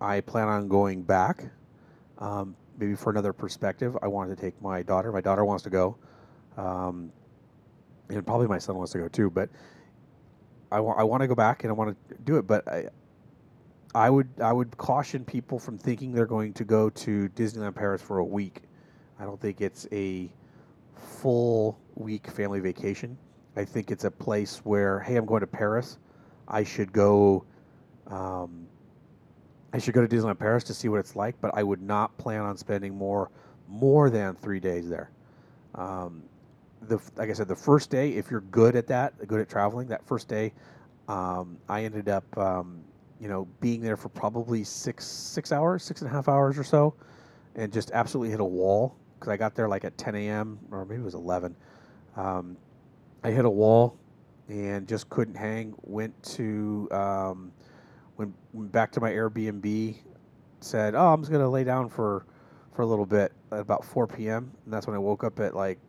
S1: I plan on going back, um, maybe for another perspective. I wanted to take my daughter. My daughter wants to go, um, and probably my son wants to go too. But I, wa- I want to go back and I want to do it. But I, I would I would caution people from thinking they're going to go to Disneyland Paris for a week. I don't think it's a full week family vacation. I think it's a place where hey, I'm going to Paris. I should go. Um, I should go to Disneyland Paris to see what it's like, but I would not plan on spending more more than three days there. Um, the like I said, the first day, if you're good at that, good at traveling, that first day, um, I ended up, um, you know, being there for probably six six hours, six and a half hours or so, and just absolutely hit a wall because I got there like at 10 a.m. or maybe it was 11. Um, I hit a wall and just couldn't hang. Went to um, went, went back to my Airbnb. Said, "Oh, I'm just gonna lay down for for a little bit." At about 4 p.m. and that's when I woke up at like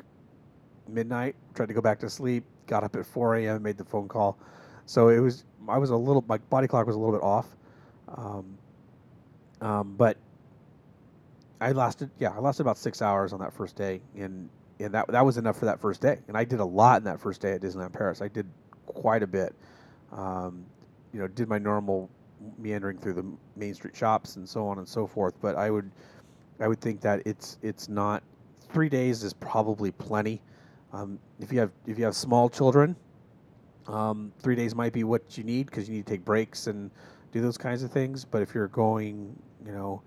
S1: midnight. Tried to go back to sleep. Got up at 4 a.m. Made the phone call. So it was I was a little my body clock was a little bit off. Um, um, but I lasted yeah I lasted about six hours on that first day and and that that was enough for that first day. And I did a lot in that first day at Disneyland Paris. I did quite a bit. Um, you know, did my normal meandering through the main street shops and so on and so forth. But I would I would think that it's it's not three days is probably plenty. Um, if you have if you have small children, um, three days might be what you need because you need to take breaks and do those kinds of things. But if you're going, you know,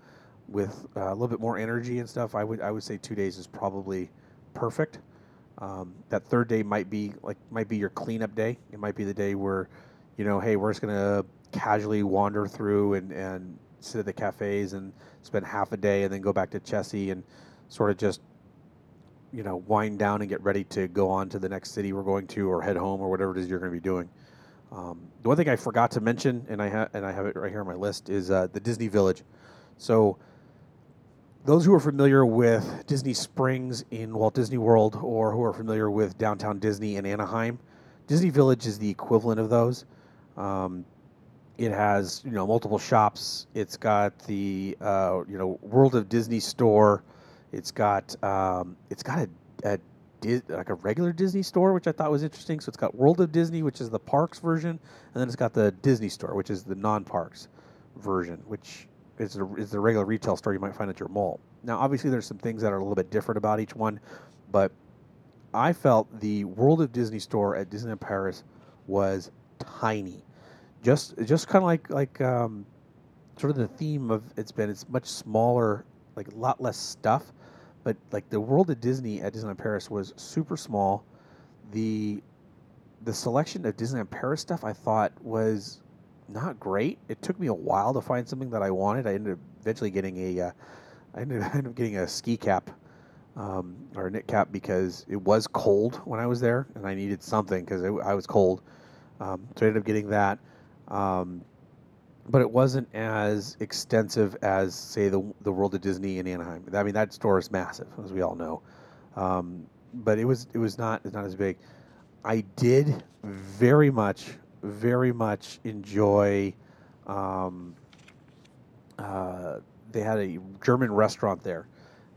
S1: with uh, a little bit more energy and stuff, I would I would say two days is probably perfect. Um, that third day might be like might be your cleanup day. It might be the day where, you know, hey, we're just gonna casually wander through and, and sit at the cafes and spend half a day and then go back to Chessy and sort of just, you know, wind down and get ready to go on to the next city we're going to or head home or whatever it is you're going to be doing. Um, the one thing I forgot to mention, and I and I have it right here on my list, is uh, the Disney Village. So those who are familiar with Disney Springs in Walt Disney World or who are familiar with downtown Disney in Anaheim, Disney Village is the equivalent of those. Um, it has you know multiple shops. It's got the uh, you know World of Disney store. It's got um, it's got a, a Di- like a regular Disney store, which I thought was interesting. So it's got World of Disney, which is the parks version, and then it's got the Disney store, which is the non-parks version, which is the, is the regular retail store you might find at your mall. Now, obviously, there's some things that are a little bit different about each one, but I felt the World of Disney store at Disneyland Paris was tiny, just just kind of like like um, sort of the theme of it's been. It's much smaller, like a lot less stuff, but like the World of Disney at Disneyland Paris was super small. The the selection of Disneyland Paris stuff I thought was not great. It took me a while to find something that I wanted. I ended up eventually getting a, uh, I ended, up getting a ski cap um, or a knit cap because it was cold when I was there, and I needed something because I was cold. Um, so I ended up getting that, um, but it wasn't as extensive as say the the World of Disney in Anaheim. I mean that store is massive, as we all know, um, but it was it was not it's not as big. I did very much very much enjoy. Um, uh, they had a German restaurant there,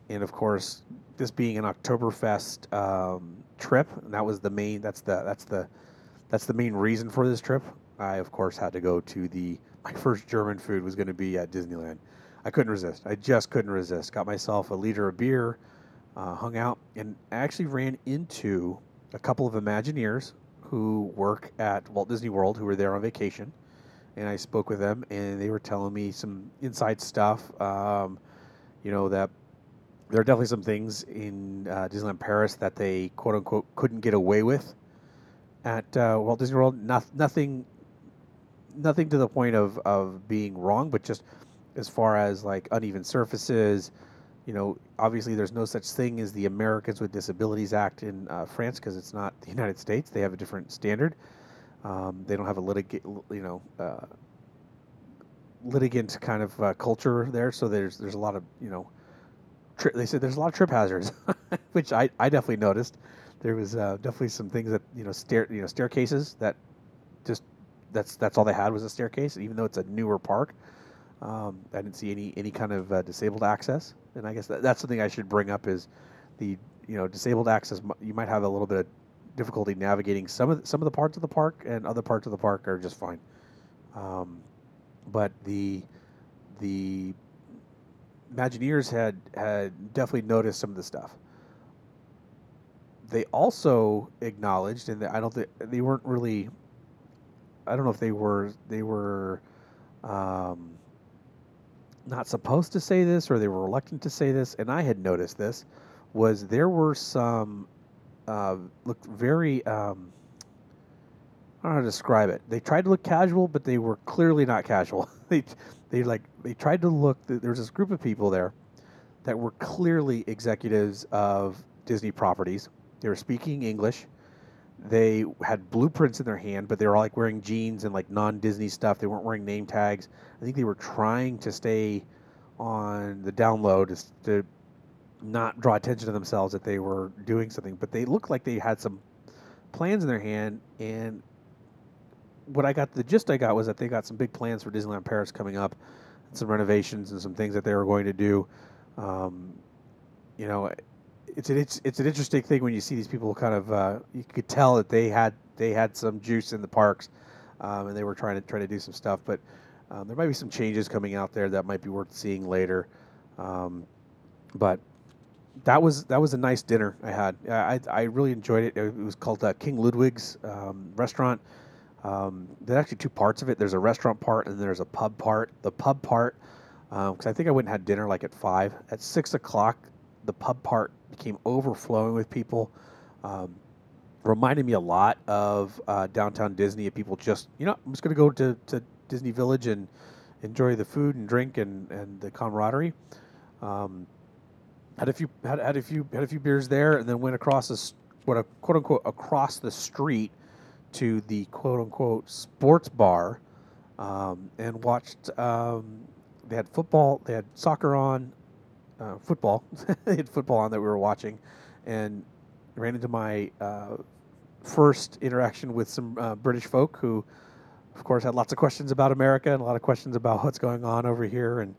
S1: and of course, this being an Oktoberfest um, trip, that was the main. That's the that's the that's the main reason for this trip. I of course had to go to the. My first German food was going to be at Disneyland. I couldn't resist. I just couldn't resist. Got myself a liter of beer, uh, hung out, and I actually ran into a couple of Imagineers who work at Walt Disney World who were there on vacation, and I spoke with them, and they were telling me some inside stuff. Um, you know that there are definitely some things in uh, Disneyland Paris that they quote unquote couldn't get away with at uh, Walt Disney World. Not, nothing, nothing to the point of of being wrong, but just as far as like uneven surfaces. You know, obviously, there's no such thing as the Americans with Disabilities Act in uh, France because it's not the United States. They have a different standard. Um, they don't have a litigate, you know, uh, litigant kind of uh, culture there. So there's there's a lot of you know, tri- they said there's a lot of trip hazards, which I, I definitely noticed. There was uh, definitely some things that you know stair you know staircases that just that's that's all they had was a staircase, even though it's a newer park. Um, I didn't see any any kind of uh, disabled access, and I guess that, that's something I should bring up is the you know disabled access. You might have a little bit of difficulty navigating some of the, some of the parts of the park, and other parts of the park are just fine. Um, but the the Imagineers had had definitely noticed some of the stuff. They also acknowledged, and I don't think they weren't really. I don't know if they were they were um, not supposed to say this or they were reluctant to say this, and I had noticed this was there were some uh, looked very um, I don't know how to describe it. They tried to look casual, but they were clearly not casual. they they like they tried to look. There was this group of people there that were clearly executives of Disney properties. They were speaking English. They had blueprints in their hand, but they were all like wearing jeans and like non-Disney stuff. They weren't wearing name tags. I think they were trying to stay on the download to, to not draw attention to themselves that they were doing something. But they looked like they had some plans in their hand, and what I got, the gist I got was that they got some big plans for Disneyland Paris coming up, some renovations and some things that they were going to do. Um, you know, it's an it's, it's an interesting thing when you see these people kind of uh, you could tell that they had they had some juice in the parks, um, and they were trying to try to do some stuff. But um, there might be some changes coming out there that might be worth seeing later. Um, but that was that was a nice dinner I had. I I, really enjoyed it. It was called uh, King Ludwig's um, restaurant. Um, there's actually two parts of it. There's a restaurant part and there's a pub part. The pub part, because I think I went and had dinner like at five. At six o'clock, the pub part became overflowing with people. Um, reminded me a lot of uh, downtown Disney. Of people just, you know, I'm just going to go to, to Disney Village and enjoy the food and drink and, and the camaraderie. Um, had a few had, had a few had a few beers there, and then went across this what a quote unquote across the street to the quote unquote sports bar, um, and watched. Um, they had football. They had soccer on, uh, football. they had football on that we were watching, and ran into my uh, first interaction with some uh, British folk who, of course, had lots of questions about America and a lot of questions about what's going on over here and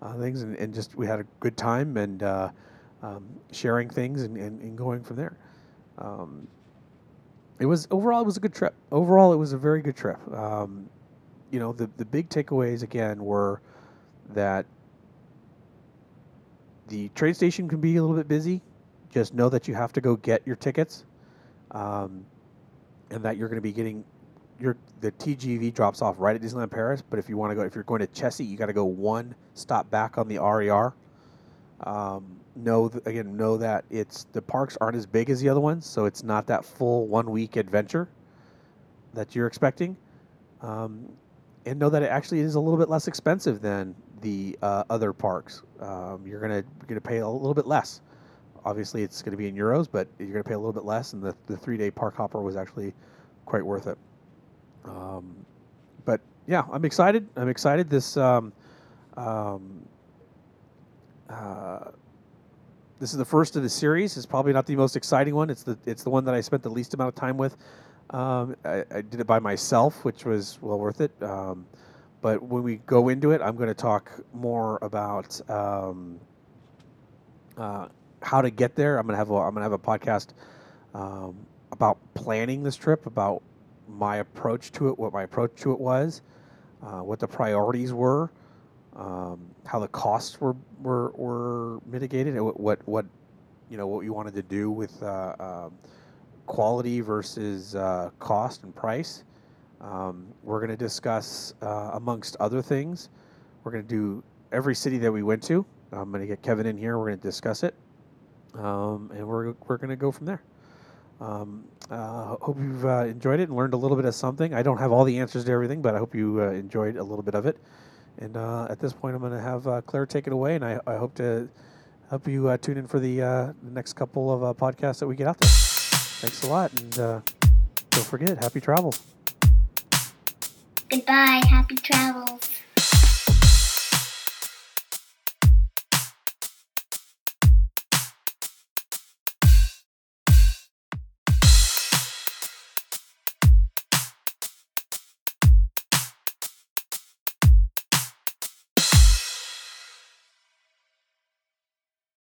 S1: uh, things, and, and just we had a good time and uh, um, sharing things and, and, and going from there. Um, it was overall it was a good trip. Overall, it was a very good trip. Um, you know, the the big takeaways again were that the train station can be a little bit busy. Just know that you have to go get your tickets, um, and that you're going to be getting your the TGV drops off right at Disneyland Paris. But if you want to go, if you're going to Chessy, you got to go one stop back on the RER. Um, know th- again, know that it's the parks aren't as big as the other ones, so it's not that full one week adventure that you're expecting. Um, and know that it actually is a little bit less expensive than the uh, other parks. Um, you're gonna you're gonna pay a little bit less. Obviously, it's going to be in euros, but you're going to pay a little bit less. And the, the three day park hopper was actually quite worth it. Um, but yeah, I'm excited. I'm excited. This um, um, uh, this is the first of the series. It's probably not the most exciting one. It's the it's the one that I spent the least amount of time with. Um, I, I did it by myself, which was well worth it. But when we go into it, I'm going to talk more about um, uh, how to get there. I'm going to have a, I'm going to have a podcast um, about planning this trip, about my approach to it, what my approach to it was, uh, what the priorities were, um, how the costs were, were were mitigated, and what what, what you know what you wanted to do with uh, um, quality versus uh, cost and price. Um, we're going to discuss, uh, amongst other things, we're going to do every city that we went to. I'm going to get Kevin in here. We're going to discuss it, um, and we're we're going to go from there. Um, uh, hope you've uh, enjoyed it and learned a little bit of something. I don't have all the answers to everything, but I hope you uh, enjoyed a little bit of it. And uh, at this point, I'm going to have uh, Claire take it away, and I, I hope to help you uh, tune in for the, next couple of podcasts that we get out there. Thanks a lot, and don't forget, happy travels.
S2: Goodbye. Happy travels.